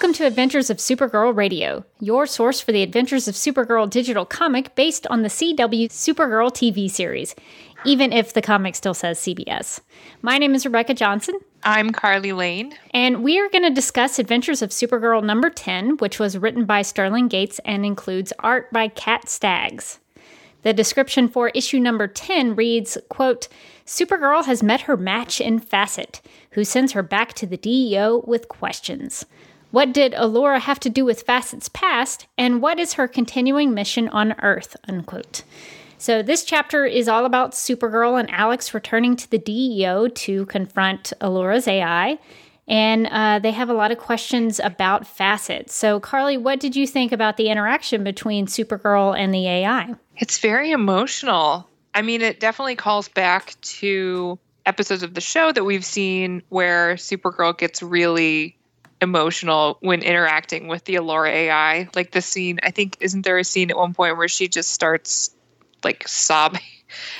Welcome to Adventures of Supergirl Radio, your source for the Adventures of Supergirl digital comic based on the CW Supergirl TV series, even if the comic still says CBS. My name is Rebecca Johnson. I'm Carly Lane. And we are going to discuss Adventures of Supergirl number 10, which was written by Sterling Gates and includes art by Kat Staggs. The description for issue number 10 reads, quote, Supergirl has met her match in Facet, who sends her back to the DEO with questions. What did Alura have to do with Facet's past, and what is her continuing mission on Earth? Unquote. So, this chapter is all about Supergirl and Alex returning to the DEO to confront Alura's AI. And uh, they have a lot of questions about Facet. So, Carly, what did you think about the interaction between Supergirl and the AI? It's very emotional. I mean, it definitely calls back to episodes of the show that we've seen where Supergirl gets really emotional when interacting with the Alura AI. Like the scene, I think, isn't there a scene at one point where she just starts like sobbing?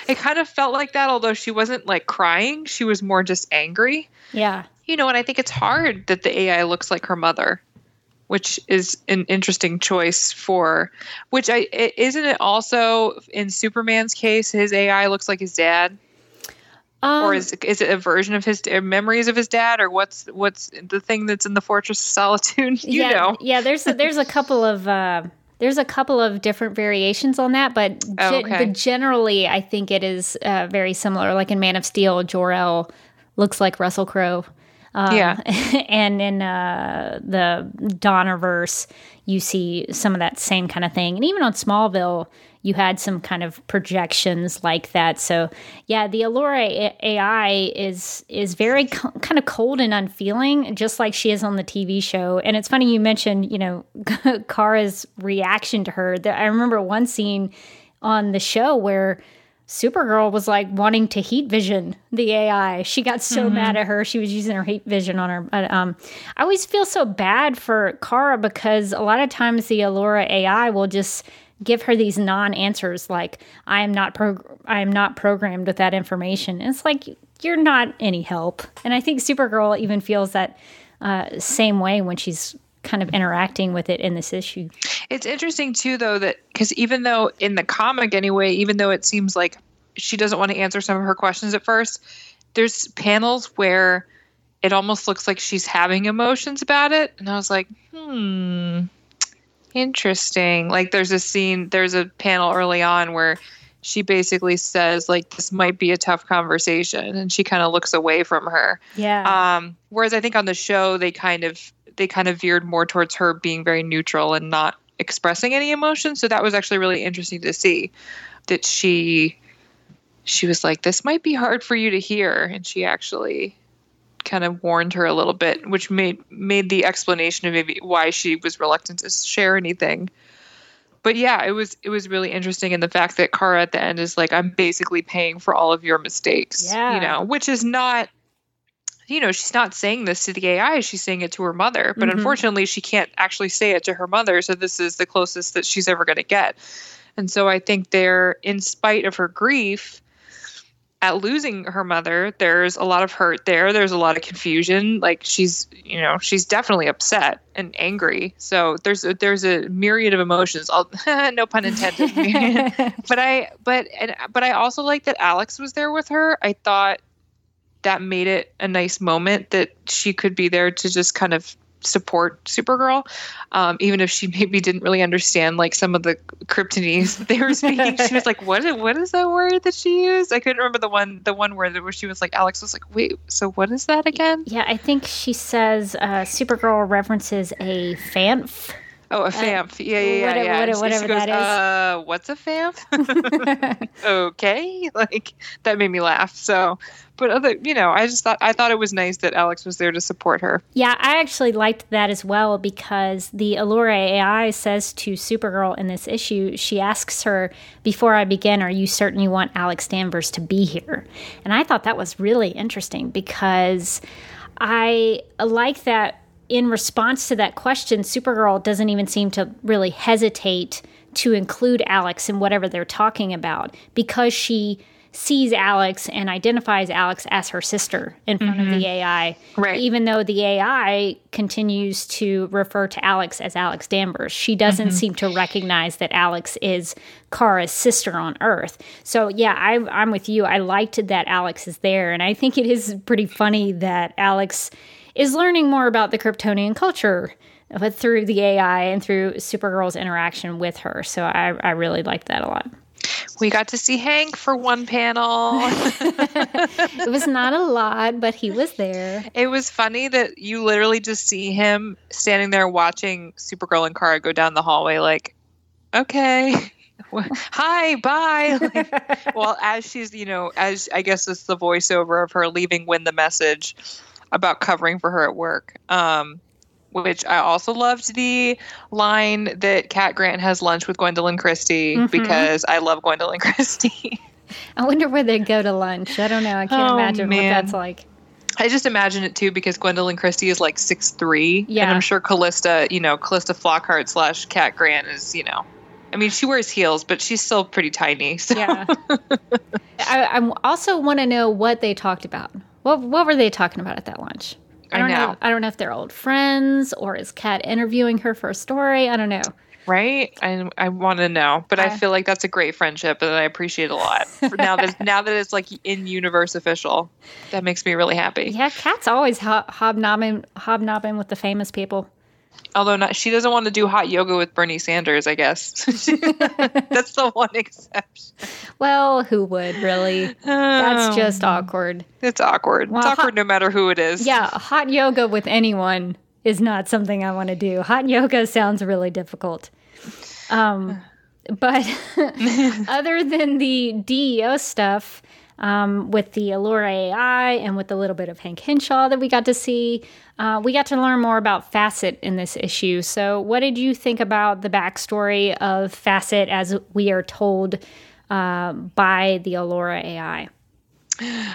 It kind of felt like that, although she wasn't like crying. She was more just angry. Yeah. You know, and I think it's hard that the AI looks like her mother, which is an interesting choice for, which I, isn't it also in Superman's case, his AI looks like his dad? Um, or is is it a version of his memories of his dad, or what's what's the thing that's in the Fortress of Solitude? You yeah, know, yeah. There's a, there's a couple of uh, there's a couple of different variations on that, but, oh, okay. but generally, I think it is uh, very similar. Like in Man of Steel, Jor El looks like Russell Crowe. Um, yeah, and in uh, the Donnerverse, you see some of that same kind of thing, and even on Smallville, you had some kind of projections like that. So yeah, the Alura AI is is very co- kind of cold and unfeeling, just like she is on the TV show. And it's funny you mentioned, you know, Kara's reaction to her. I remember one scene on the show where. Supergirl was like wanting to heat vision the AI. She got so mm-hmm. mad at her. She was using her heat vision on her. But um, I always feel so bad for Kara because a lot of times the Alura AI will just give her these non-answers like I am not pro- I am not programmed with that information. And it's like you're not any help. And I think Supergirl even feels that uh, same way when she's kind of interacting with it in this issue. It's interesting too though that cuz even though in the comic anyway, even though it seems like she doesn't want to answer some of her questions at first, there's panels where it almost looks like she's having emotions about it and I was like, "Hmm, Interesting. Like there's a scene, there's a panel early on where she basically says like this might be a tough conversation and she kind of looks away from her. Yeah. Um whereas I think on the show they kind of they kind of veered more towards her being very neutral and not expressing any emotion. So that was actually really interesting to see that she she was like this might be hard for you to hear and she actually kind of warned her a little bit, which made made the explanation of maybe why she was reluctant to share anything. But yeah, it was it was really interesting, and the fact that Kara at the end is like, "I'm basically paying for all of your mistakes," yeah. you know, which is not, you know, she's not saying this to the AI; she's saying it to her mother. But mm-hmm. unfortunately, she can't actually say it to her mother, so this is the closest that she's ever going to get. And so I think they're, in spite of her grief, at losing her mother, there's a lot of hurt there. There's a lot of confusion. Like she's, you know, she's definitely upset and angry. So there's a, there's a myriad of emotions. I'll, no pun intended. but I, but and but I also like that Alex was there with her. I thought that made it a nice moment that she could be there to just kind of support Supergirl, um, even if she maybe didn't really understand like some of the Kryptonese they were speaking. she was like, "What? What is that word that she used?" I couldn't remember the one the one word where she was like, Alex was like, "Wait, so what is that again?" Yeah, I think she says uh, Supergirl references a fanf. Oh, a FAMF. Uh, yeah, yeah, yeah. Whatever, yeah. whatever, whatever goes, that is. Uh, what's a FAMF? okay. Like, that made me laugh. So, but other, you know, I just thought, I thought it was nice that Alex was there to support her. Yeah, I actually liked that as well because the Alura AI says to Supergirl in this issue, she asks her, Before I begin, are you certain you want Alex Danvers to be here? And I thought that was really interesting because I like that in response to that question, Supergirl doesn't even seem to really hesitate to include Alex in whatever they're talking about because she sees Alex and identifies Alex as her sister in front mm-hmm. of the AI. Right. Even though the AI continues to refer to Alex as Alex Danvers, she doesn't mm-hmm. seem to recognize that Alex is Kara's sister on Earth. So, yeah, I, I'm with you. I liked that Alex is there. And I think it is pretty funny that Alex is learning more about the Kryptonian culture but through the AI and through Supergirl's interaction with her. So I, I really liked that a lot. We got to see Hank for one panel. it was not a lot, but he was there. It was funny that you literally just see him standing there watching Supergirl and Kara go down the hallway, like, okay. Hi, bye. Like, well, as she's, you know, as I guess it's the voiceover of her leaving Winn the message about covering for her at work. Um, which I also loved the line that Cat Grant has lunch with Gwendoline Christie mm-hmm. because I love Gwendoline Christie. I wonder where they go to lunch. I don't know. I can't oh, imagine man. what that's like. I just imagine it too because Gwendoline Christie is like six three, yeah. and I'm sure Calista, you know, Calista Flockhart slash Cat Grant is, you know, I mean, she wears heels, but she's still pretty tiny. So. Yeah. I, I also want to know what they talked about. What what were they talking about at that lunch? I don't I know. know. I don't know if they're old friends or is Cat interviewing her for a story. I don't know. Right? I I want to know, but I, I feel like that's a great friendship and I appreciate a lot. now that now that it's like in universe official, that makes me really happy. Yeah, Cat's always ho- hobnobbing hobnobbing with the famous people. Although not, she doesn't want to do hot yoga with Bernie Sanders, I guess. That's the one exception. Well, who would really? That's just awkward. It's awkward. Well, it's awkward hot, no matter who it is. Yeah, hot yoga with anyone is not something I want to do. Hot yoga sounds really difficult. Um, but other than the DEO stuff, um, with the Alura AI and with a little bit of Hank Henshaw that we got to see. Uh, we got to learn more about Facet in this issue. So, what did you think about the backstory of Facet as we are told uh, by the Alura AI?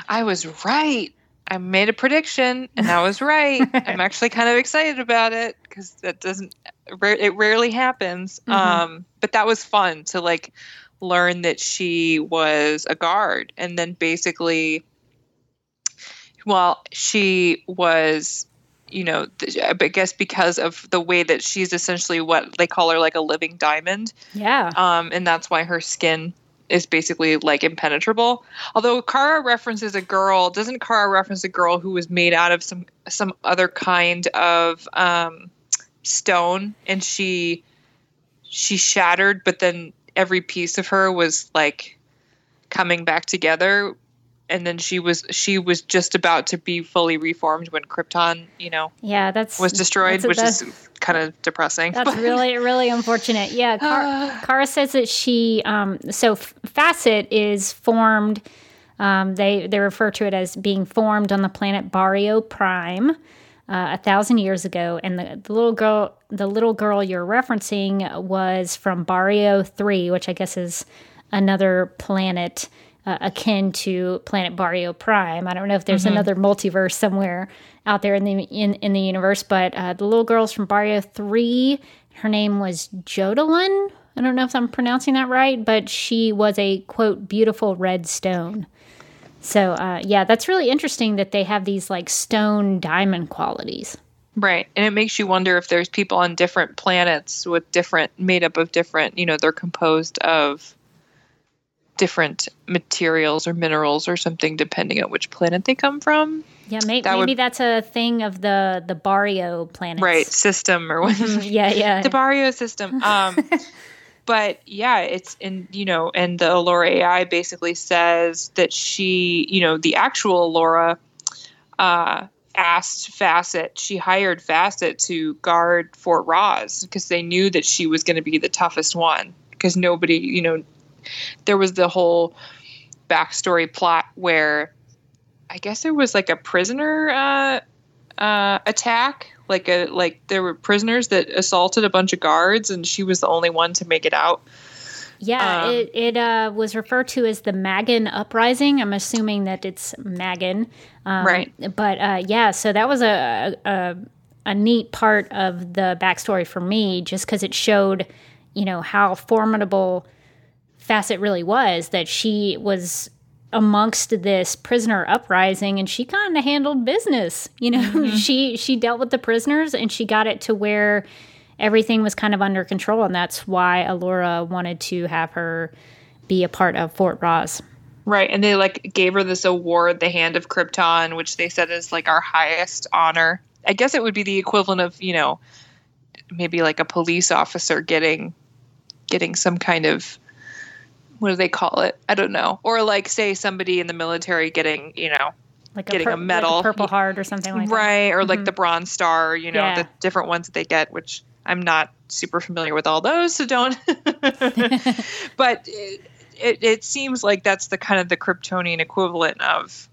I was right. I made a prediction and I was right. I'm actually kind of excited about it because that doesn't, it rarely happens. Mm-hmm. Um, but that was fun to like learn that she was a guard. And then basically well she was you know i guess because of the way that she's essentially what they call her like a living diamond. Yeah. Um and that's why her skin is basically like impenetrable. Although kara references a girl doesn't kara reference a girl who was made out of some some other kind of um stone? And she she shattered but then every piece of her was like coming back together and then she was she was just about to be fully reformed when Krypton, you know, yeah, that's was destroyed, that's, which that's, is kind of depressing. That's really really unfortunate. Yeah, Car- Kara says that she um, so Facet is formed. Um, they they refer to it as being formed on the planet Barrio Prime uh, a thousand years ago, and the, the, little girl, the little girl you're referencing, was from Barrio Three, which I guess is another planet uh, akin to Planet Barrio Prime. I don't know if there's mm-hmm. another multiverse somewhere out there in the in, in the universe, but uh, the little girl's from Barrio Three. Her name was Jodalyn. I don't know if I'm pronouncing that right, but she was a quote beautiful red stone. So uh, yeah, that's really interesting that they have these like stone diamond qualities. Right. And it makes you wonder if there's people on different planets with different made up of different, you know, they're composed of different materials or minerals or something depending on which planet they come from. Yeah, may- that maybe would, that's a thing of the the Barrio planet. Right, system or what? Mm-hmm. yeah, yeah. the Barrio system. Um but yeah, it's in you know, and the Alura AI basically says that she, you know, the actual Alura uh, asked Facet, she hired Facet to guard Fort Rozz because they knew that she was going to be the toughest one because nobody, you know, there was the whole backstory plot where I guess there was like a prisoner uh, uh, attack like a like there were prisoners that assaulted a bunch of guards and she was the only one to make it out. Yeah um, it, it uh, was referred to as the magan uprising. I'm assuming that it's magan. Um, right. but uh, yeah so that was a, a, a neat part of the backstory for me just because it showed you know how formidable facet really was that she was amongst this prisoner uprising and she kind of handled business you know? Mm-hmm. she she dealt with the prisoners and she got it to where everything was kind of under control and that's why Alura wanted to have her be a part of Fort Rozz right and they like gave her this award the hand of Krypton which they said is like our highest honor. I guess it would be the equivalent of you know maybe like a police officer getting getting some kind of what do they call it? I don't know. Or like say somebody in the military getting, you know, like getting a, per- a medal, like a Purple Heart or something like right, that. Right, or mm-hmm. like the Bronze Star, you know, yeah. the different ones that they get, which I'm not super familiar with all those, so don't. but it, it, it, seems like that's the kind of the Kryptonian equivalent of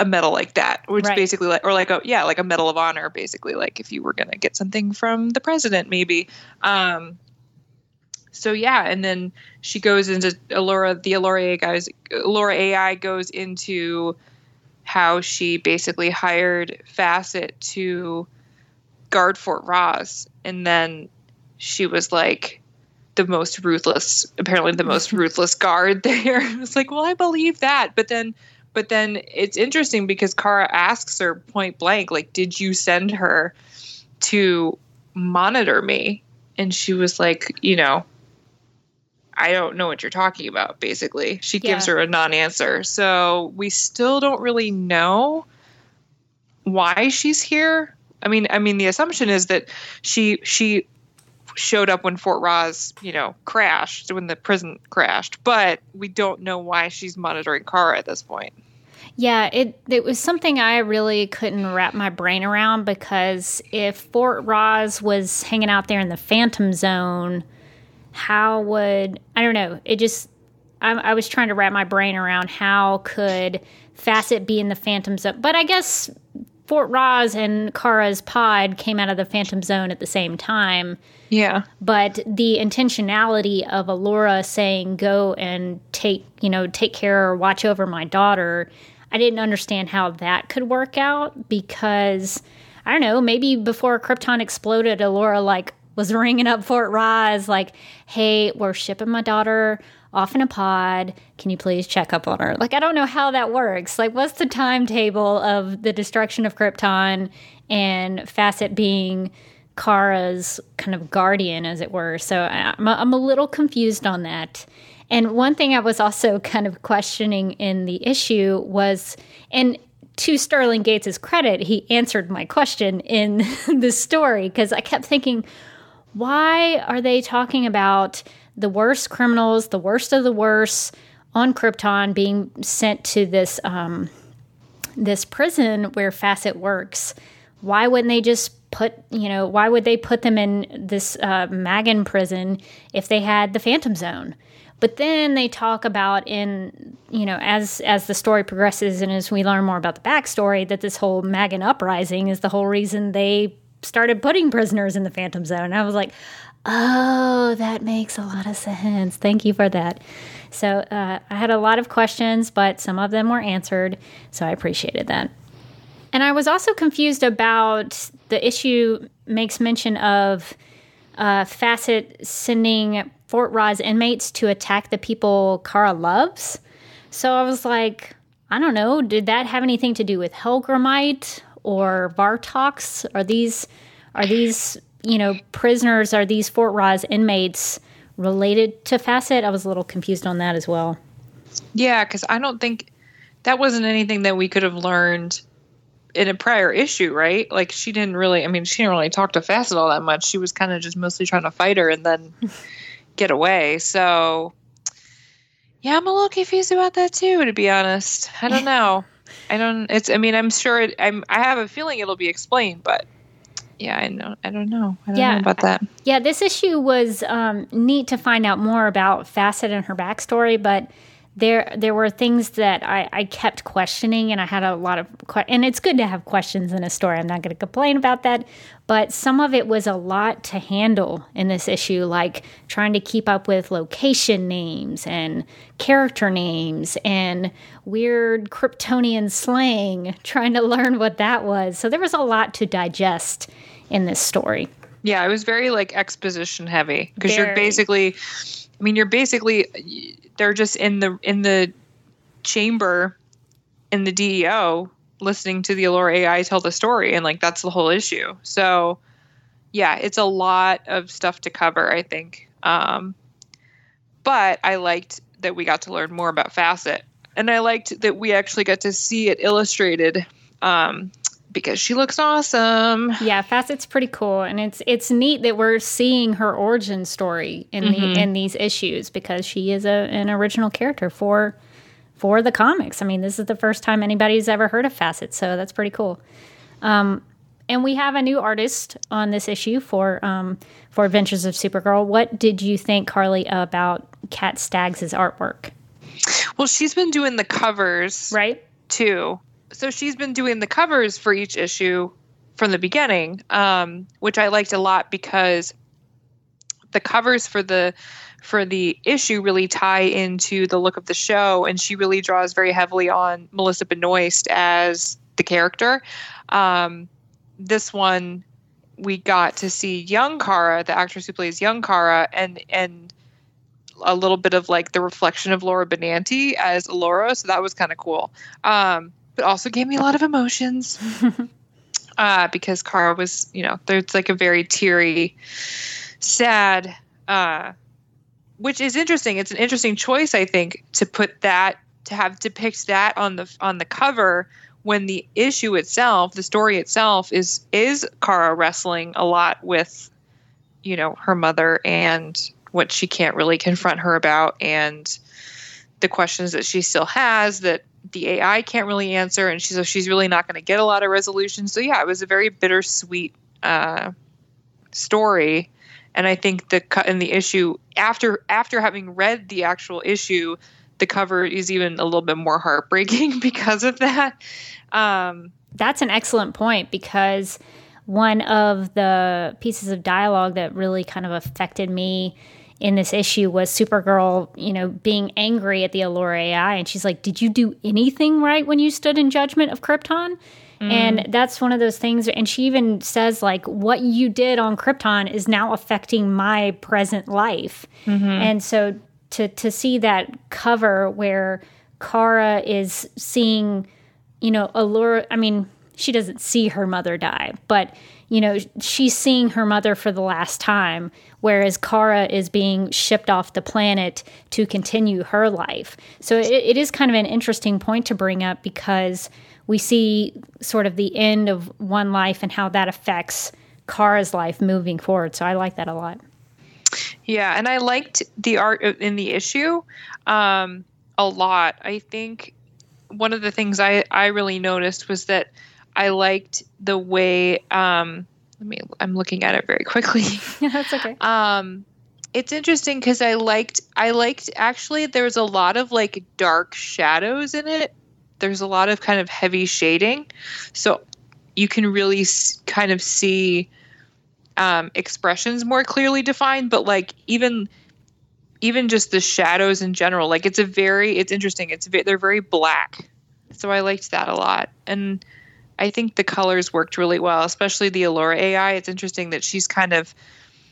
a medal like that, which right. basically like, or like a yeah, like a Medal of Honor, basically like if you were gonna get something from the president, maybe. Um, so yeah, and then she goes into Alura. The Alura AI guys, Alura AI goes into how she basically hired Facet to guard Fort Rozz, and then she was like the most ruthless, apparently the most ruthless guard there. was like, well, I believe that, but then, but then it's interesting because Kara asks her point blank, like, did you send her to monitor me? And she was like, you know, I don't know what you're talking about, basically. She yeah. gives her a non answer. So we still don't really know why she's here. I mean, I mean, the assumption is that she she showed up when Fort Rozz, you know, crashed when the prison crashed, but we don't know why she's monitoring Kara at this point. Yeah, it it was something I really couldn't wrap my brain around because if Fort Rozz was hanging out there in the Phantom Zone, how would I don't know? It just I, I was trying to wrap my brain around how could Facet be in the Phantom Zone, but I guess Fort Rozz and Kara's pod came out of the Phantom Zone at the same time. Yeah. But the intentionality of Alura saying, go and take, you know, take care or watch over my daughter, I didn't understand how that could work out because, I don't know, maybe before Krypton exploded, Alura, like, was ringing up Fort Rozz, like, hey, we're shipping my daughter off in a pod. Can you please check up on her? Like, I don't know how that works. Like, what's the timetable of the destruction of Krypton and Facet being Kara's kind of guardian, as it were? So I'm a, I'm a little confused on that. And one thing I was also kind of questioning in the issue was, and to Sterling Gates' credit, he answered my question in the story because I kept thinking, why are they talking about the worst criminals, the worst of the worst on Krypton being sent to this um, this prison where Facet works? Why wouldn't they just put you know why would they put them in this uh, Magan prison if they had the Phantom Zone? But then they talk about in you know as as the story progresses and as we learn more about the backstory that this whole Magan uprising is the whole reason they started putting prisoners in the Phantom Zone. I was like, oh, that makes a lot of sense. Thank you for that. So uh, I had a lot of questions, but some of them were answered. So I appreciated that. And I was also confused about the issue makes mention of uh, Facet sending Fort Rozz inmates to attack the people Kara loves. So I was like, I don't know, did that have anything to do with Hellgrammite or Vartox? Are these are these you know prisoners? Are these Fort Rozz inmates related to Facet? I was a little confused on that as well. Yeah, because I don't think that wasn't anything that we could have learned in a prior issue, right? Like she didn't really. I mean, she didn't really talk to Facet all that much. She was kind of just mostly trying to fight her and then get away. So yeah, I'm a little confused about that too. To be honest, I don't know. I don't. It's. I mean, I'm sure. It, I'm. I have a feeling it'll be explained, but yeah, I know. I don't know. I don't yeah, know about that. Yeah, this issue was um, neat to find out more about Facet and her backstory, but there there were things that I, I kept questioning and I had a lot of que- and it's good to have questions in a story. I'm not going to complain about that, but some of it was a lot to handle in this issue like trying to keep up with location names and character names and weird Kryptonian slang, trying to learn what that was. So there was a lot to digest in this story. Yeah, it was very like exposition heavy because you're basically I mean, you're basically they're just in the in the chamber in the DEO listening to the Alura AI tell the story, and like that's the whole issue. So, yeah, it's a lot of stuff to cover. I think, um, but I liked that we got to learn more about Facet, and I liked that we actually got to see it illustrated. Um, because she looks awesome. Yeah, Facet's pretty cool, and it's it's neat that we're seeing her origin story in mm-hmm. the in these issues because she is a, an original character for for the comics. I mean, this is the first time anybody's ever heard of Facet, so that's pretty cool. Um, and we have a new artist on this issue for um, for Adventures of Supergirl. What did you think, Carly, about Kat Staggs' artwork? Well, she's been doing the covers, right? Too. So she's been doing the covers for each issue from the beginning, um, which I liked a lot because the covers for the for the issue really tie into the look of the show, and she really draws very heavily on Melissa Benoist as the character. Um, this one, we got to see young Kara, the actress who plays young Kara, and and a little bit of like the reflection of Laura Benanti as Laura, so that was kind of cool. Um, but also gave me a lot of emotions. uh, because Kara was, you know, there's like a very teary, sad uh, which is interesting. It's an interesting choice, I think, to put that to have depict that on the on the cover when the issue itself, the story itself, is is Kara wrestling a lot with, you know, her mother and what she can't really confront her about, and the questions that she still has that the AI can't really answer, and she's so she's really not going to get a lot of resolution. So yeah, it was a very bittersweet uh, story and I think the cut in the issue after after having read the actual issue, the cover is even a little bit more heartbreaking because of that. Um, That's an excellent point because one of the pieces of dialogue that really kind of affected me in this issue was Supergirl, you know, being angry at the Alura AI, and she's like, "Did you do anything right when you stood in judgment of Krypton?" Mm. And that's one of those things. And she even says, like, what you did on Krypton is now affecting my present life. Mm-hmm. And so to, to see that cover where Kara is seeing, you know, Alura, I mean, she doesn't see her mother die, but you know, she's seeing her mother for the last time, whereas Kara is being shipped off the planet to continue her life. So it, it is kind of an interesting point to bring up because we see sort of the end of one life and how that affects Kara's life moving forward. So I like that a lot. Yeah, and I liked the art in the issue um, a lot. I think one of the things I, I really noticed was that I liked the way um, let me I'm looking at it very quickly. yeah, that's okay. Um, it's interesting because I liked I liked actually there was a lot of like dark shadows in it there's a lot of kind of heavy shading. So you can really s- kind of see um, expressions more clearly defined, but like even even just the shadows in general, like it's a very it's interesting. It's they're very black, so I liked that a lot, and I think the colors worked really well, especially the Alura AI. It's interesting that she's kind of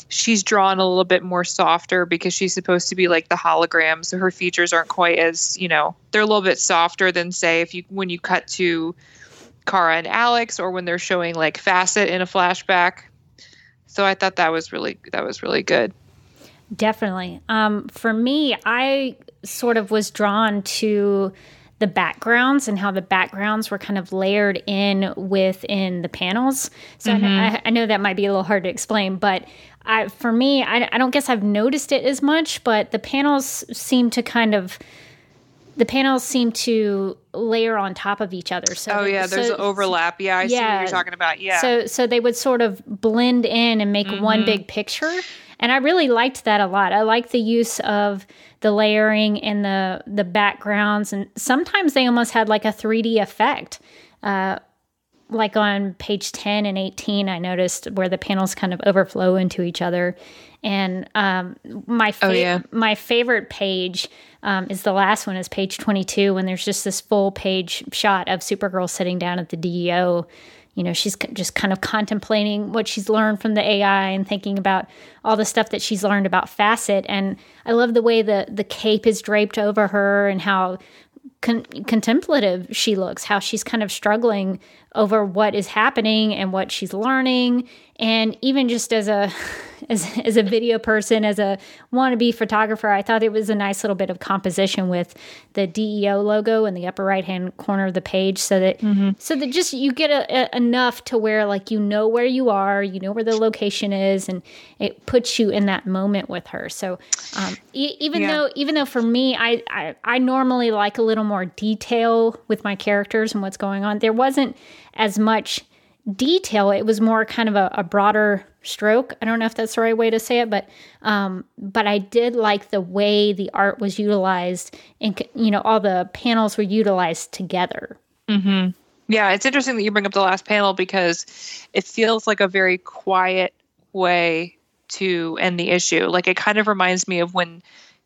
she's drawn a little bit more softer because she's supposed to be like the hologram. So her features aren't quite as you know they're a little bit softer than say if you when you cut to kara and alex or when they're showing like facet in a flashback. So i thought that was really that was really good. Definitely. Um, for me i sort of was drawn to the backgrounds and how the backgrounds were kind of layered in within the panels. So mm-hmm. I, I, know that might be a little hard to explain, but I, for me, I, I don't guess I've noticed it as much, but the panels seem to kind of the panels seem to layer on top of each other. So oh yeah, there's so, overlap. Yeah, I yeah, see what you're talking about. Yeah. So so they would sort of blend in and make mm-hmm. one big picture, and I really liked that a lot. I like the use of the layering and the the backgrounds, and sometimes they almost had like a 3D effect. Uh, like on page 10 and 18 i noticed where the panels kind of overflow into each other and um, my fa- oh, yeah. my favorite page um, is the last one is page 22 when there's just this full page shot of supergirl sitting down at the deo you know she's just kind of contemplating what she's learned from the ai and thinking about all the stuff that she's learned about facet and i love the way the the cape is draped over her and how con- contemplative she looks, how she's kind of struggling over what is happening and what she's learning. And even just as a as, as a video person, as a wannabe photographer, I thought it was a nice little bit of composition with the DEO logo in the upper right hand corner of the page, so that mm-hmm. so that just you get a, a, enough to where like you know where you are, you know where the location is, and it puts you in that moment with her. So um, e- even yeah. though even though for me, I, I I normally like a little more detail with my characters and what's going on. There wasn't as much detail. It was more kind of a, a, broader stroke. I don't know if that's the right way to say it, but um, but I did like the way the art was utilized, and you know, all the panels were utilized together. Mm-hmm. Yeah, it's interesting that you bring up the last panel because it feels like a very quiet way to end the issue. Like it kind of reminds me of when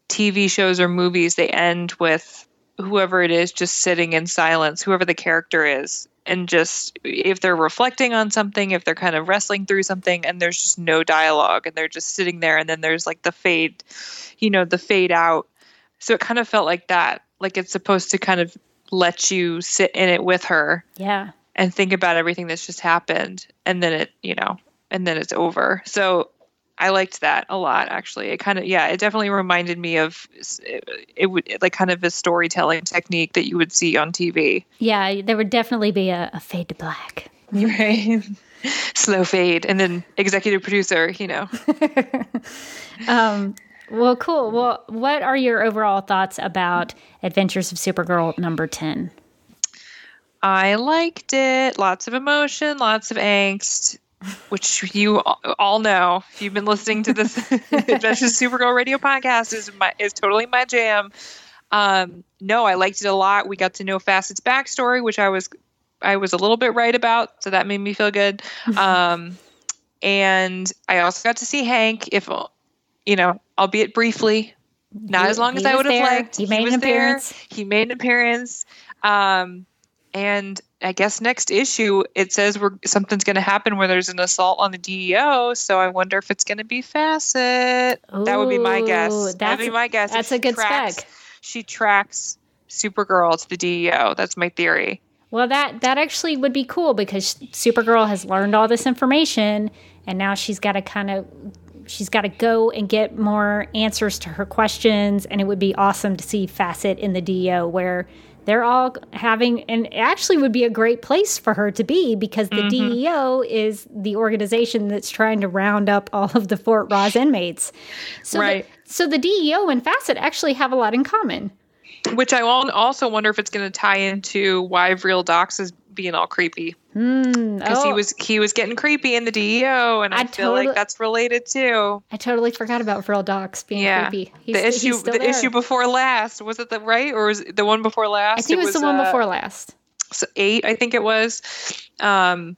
TV shows or movies they end with whoever it is just sitting in silence, whoever the character is, and just if they're reflecting on something, if they're kind of wrestling through something and there's just no dialogue and they're just sitting there and then there's like the fade, you know, the fade out. So it kind of felt like that. Like it's supposed to kind of let you sit in it with her. Yeah. And think about everything that's just happened and then it, you know, and then it's over. So I liked that a lot actually. It kind of yeah, it definitely reminded me of it, it would like kind of a storytelling technique that you would see on TV. Yeah, there would definitely be a, a fade to black. Right. Slow fade and then executive producer, you know. um well, cool. Well, what are your overall thoughts about Adventures of Supergirl number 10? I liked it. Lots of emotion, lots of angst which you all know if you've been listening to this Adventures Supergirl radio podcast is my is totally my jam. Um, no, I liked it a lot. We got to know Facet's backstory, which I was I was a little bit right about, so that made me feel good. Um, and I also got to see Hank, if you know, albeit briefly, not he, as long as I would have liked. He made he an appearance. There. He made an appearance. Um, and I guess next issue it says we're something's going to happen where there's an assault on the DEO. So I wonder if it's going to be Facet. Ooh, that would be my guess. That'd be my guess. That's a good tracks, spec. She tracks Supergirl to the DEO. That's my theory. Well, that that actually would be cool because Supergirl has learned all this information, and now she's got to kind of she's got to go and get more answers to her questions. And it would be awesome to see Facet in the DEO where they're all having and actually would be a great place for her to be because the mm-hmm. DEO is the organization that's trying to round up all of the Fort Rozz inmates. So right. The, so the DEO and Facet actually have a lot in common. Which I also wonder if it's going to tie into why Vril Dox is being all creepy because mm, oh. he was he was getting creepy in the DEO, and I, I feel totally, like that's related too. I totally forgot about Vril Dox being yeah. creepy. He's, the issue the there. issue before last was it the right or was it the one before last? I think it was, it was the one uh, before last. So eight, I think it was. Um,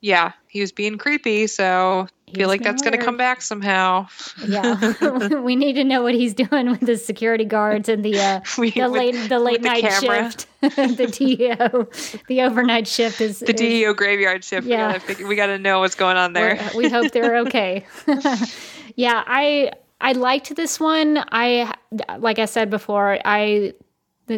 yeah, he was being creepy, so feel like that's going to come back somehow. Yeah, we need to know what he's doing with the security guards and the uh, we, the late the late night the shift. the DEO, the overnight shift is the is, DEO graveyard shift. Yeah, we got to know what's going on there. We're, we hope they're okay. yeah, I I liked this one. I like I said before, I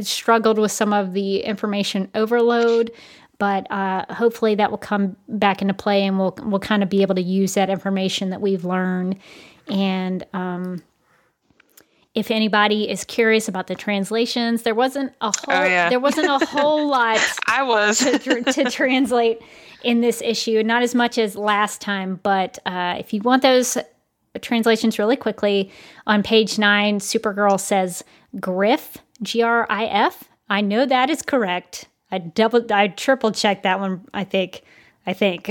struggled with some of the information overload but uh, hopefully that will come back into play and we'll we'll kind of be able to use that information that we've learned. And um, if anybody is curious about the translations there wasn't a whole oh, yeah. there wasn't a whole lot i was. to, to, translate in this issue not as much as last time but uh, if you want those translations really quickly on page nine supergirl says griff g-r-i-f i know that is correct I double, I triple checked that one. I think, I think.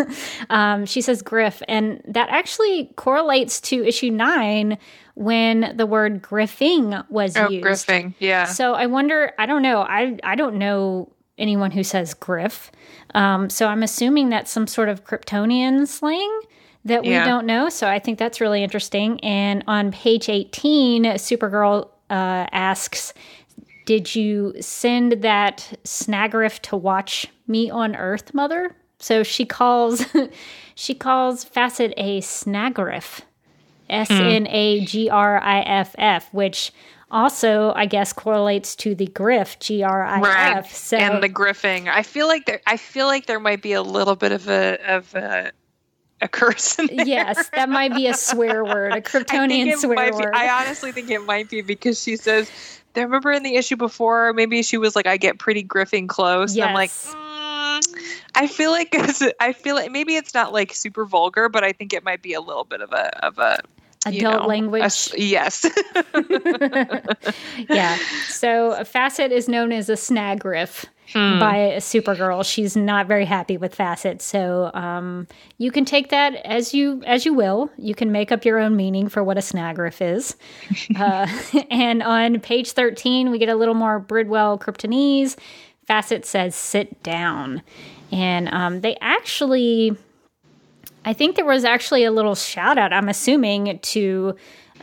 um, she says Griff, and that actually correlates to issue nine when the word griffing was oh, used. Griffing, yeah. So I wonder. I don't know. I I don't know anyone who says griff. Um, so I'm assuming that's some sort of Kryptonian slang that we yeah. don't know. So I think that's really interesting. And on page 18, Supergirl uh, asks did you send that snagriff to watch me on Earth, Mother? So she calls she calls Facet a snagriff. S N A G R I F F, which also I guess correlates to the griff G R I F. So and the griffing. I feel like there I feel like there might be a little bit of a of a a curse. yes, that might be a swear word, a Kryptonian swear word. Be, I honestly think it might be because she says, I remember in the issue before, maybe she was like, I get pretty griffing close. Yes. I'm like, mm, I feel like I feel like maybe it's not like super vulgar, but I think it might be a little bit of a of a adult know, language. A, yes. yeah. So a Facet is known as a snag griff hmm. by Supergirl. She's not very happy with Facet, so um, you can take that as you as you will. You can make up your own meaning for what a snag griff is. uh, and on page thirteen, we get a little more Bridwell Kryptonese. Facet says, "Sit down," and um, they actually I think there was actually a little shout out, I'm assuming, to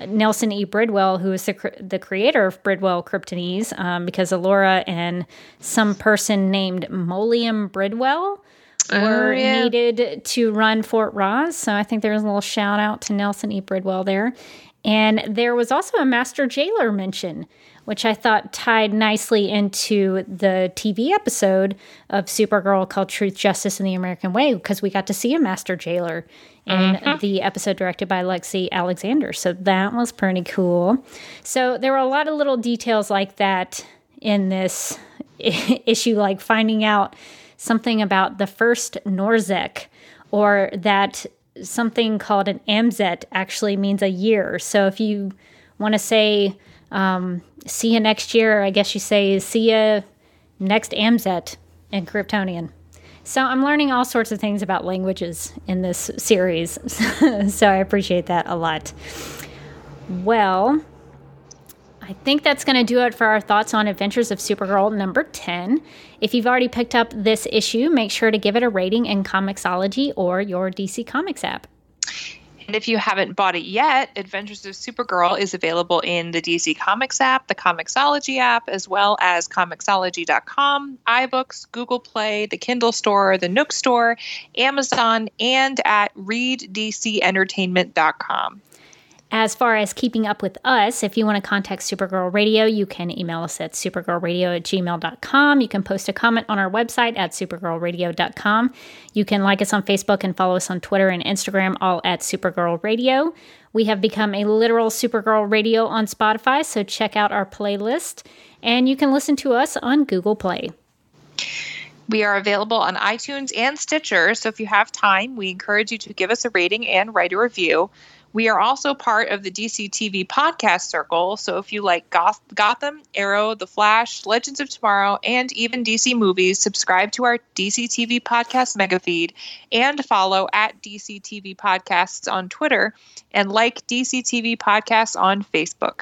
Nelson E. Bridwell, who is the, the creator of Bridwell Kryptonese, um, because Alura and some person named Molium Bridwell were oh, yeah. needed to run Fort Rozz. So I think there was a little shout out to Nelson E. Bridwell there. And there was also a Master Jailer mention which I thought tied nicely into the TV episode of Supergirl called Truth, Justice, and the American Way, because we got to see a master jailer in mm-hmm. the episode directed by Lexi Alexander. So that was pretty cool. So there were a lot of little details like that in this issue, like finding out something about the first Norzek or that something called an Amzet actually means a year. So if you want to say, um, see you next year. I guess you say see you next AMZET in Kryptonian. So I'm learning all sorts of things about languages in this series. so I appreciate that a lot. Well, I think that's going to do it for our thoughts on Adventures of Supergirl number 10. If you've already picked up this issue, make sure to give it a rating in Comixology or your DC Comics app. And if you haven't bought it yet, Adventures of Supergirl is available in the DC Comics app, the Comixology app, as well as Comixology.com, iBooks, Google Play, the Kindle Store, the Nook Store, Amazon, and at ReadDCEntertainment.com. As far as keeping up with us, if you want to contact Supergirl Radio, you can email us at supergirlradio at gmail.com. You can post a comment on our website at supergirlradio.com. You can like us on Facebook and follow us on Twitter and Instagram, all at Supergirl Radio. We have become a literal Supergirl Radio on Spotify, so check out our playlist. And you can listen to us on Google Play. We are available on iTunes and Stitcher, so if you have time, we encourage you to give us a rating and write a review. We are also part of the DC TV podcast circle. So if you like Goth- Gotham, Arrow, The Flash, Legends of Tomorrow, and even DC movies, subscribe to our DC TV podcast mega feed and follow at DC TV podcasts on Twitter and like DC TV podcasts on Facebook.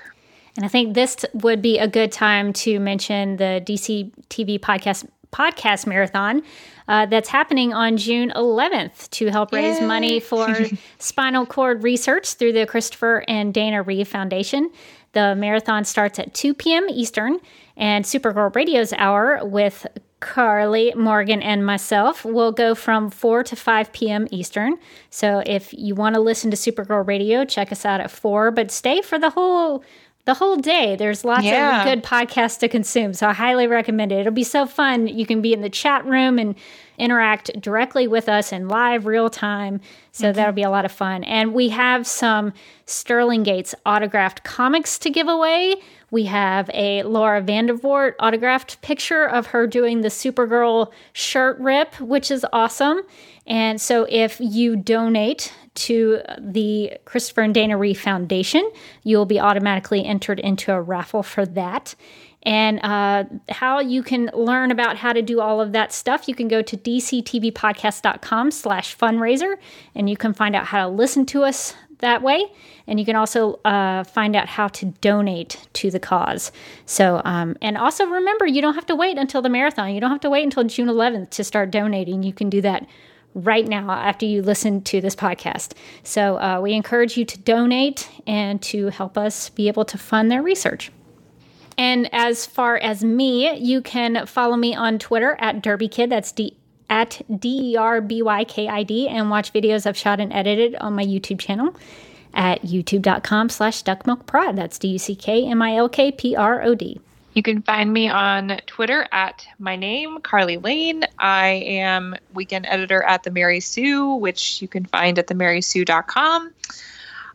And I think this would be a good time to mention the DC TV podcast podcast marathon uh, that's happening on June 11th to help raise Yay. money for spinal cord research through the Christopher and Dana Reeve Foundation. The marathon starts at 2 p.m. Eastern, and Supergirl Radio's hour with Carly, Morgan, and myself will go from 4 to 5 p.m. Eastern. So if you want to listen to Supergirl Radio, check us out at 4, but stay for the whole the whole day. There's lots yeah. of good podcasts to consume. So I highly recommend it. It'll be so fun. You can be in the chat room and interact directly with us in live real time. So mm-hmm. that'll be a lot of fun. And we have some Sterling Gates autographed comics to give away. We have a Laura Vandervoort autographed picture of her doing the Supergirl shirt rip, which is awesome. And so if you donate to the Christopher and Dana Reeve Foundation, you'll be automatically entered into a raffle for that. And uh, how you can learn about how to do all of that stuff, you can go to dctvpodcast.com slash fundraiser, and you can find out how to listen to us that way. And you can also uh, find out how to donate to the cause. So, um, and also remember, you don't have to wait until the marathon. You don't have to wait until June 11th to start donating. You can do that right now after you listen to this podcast. So uh, we encourage you to donate and to help us be able to fund their research. And as far as me, you can follow me on Twitter at DerbyKid. That's D at D E R B Y K I D and watch videos I've shot and edited on my YouTube channel. at youtube.com slash duckmilkprod. That's D-U-C-K-M-I-L-K-P-R-O-D. You can find me on Twitter at my name, Carly Lane. I am weekend editor at The Mary Sue, which you can find at themarysue.com.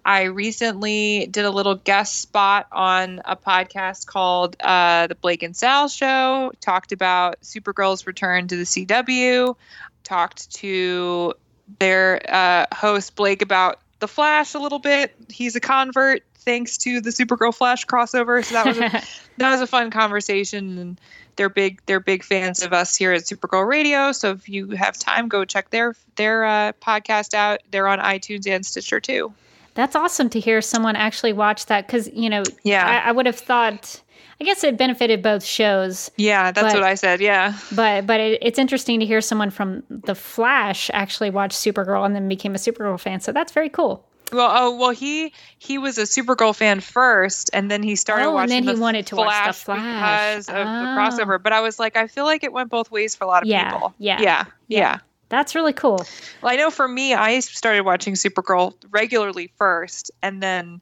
I recently did a little guest spot on a podcast called uh, The Blake and Sal Show, talked about Supergirl's return to the CW, talked to their uh, host, Blake, about The Flash a little bit. He's a convert thanks to the Supergirl Flash crossover. So that was a, that was a fun conversation. And they're big they're big fans of us here at Supergirl Radio. So if you have time, go check their their uh, podcast out. They're on iTunes and Stitcher too. That's awesome to hear someone actually watch that because you know, yeah, I, I would have thought. I guess it benefited both shows. Yeah, that's but, what I said. Yeah, but but it, it's interesting to hear someone from the Flash actually watch Supergirl and then became a Supergirl fan. So that's very cool. Well, oh well, he he was a Supergirl fan first, and then he started oh, watching. and then the he wanted to Flash watch the Flash because of oh. the ah. crossover. But I was like, I feel like it went both ways for a lot of yeah, people. Yeah, yeah, yeah, yeah. That's really cool. Well, I know for me, I started watching Supergirl regularly first, and then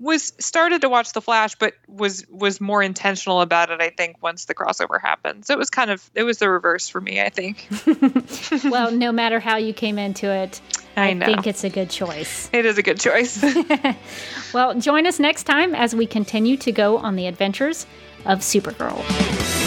was started to watch the Flash, but was was more intentional about it. I think once the crossover happened, so it was kind of it was the reverse for me. I think. well, no matter how you came into it, I, I know. think it's a good choice. It is a good choice. well, join us next time as we continue to go on the adventures of Supergirl.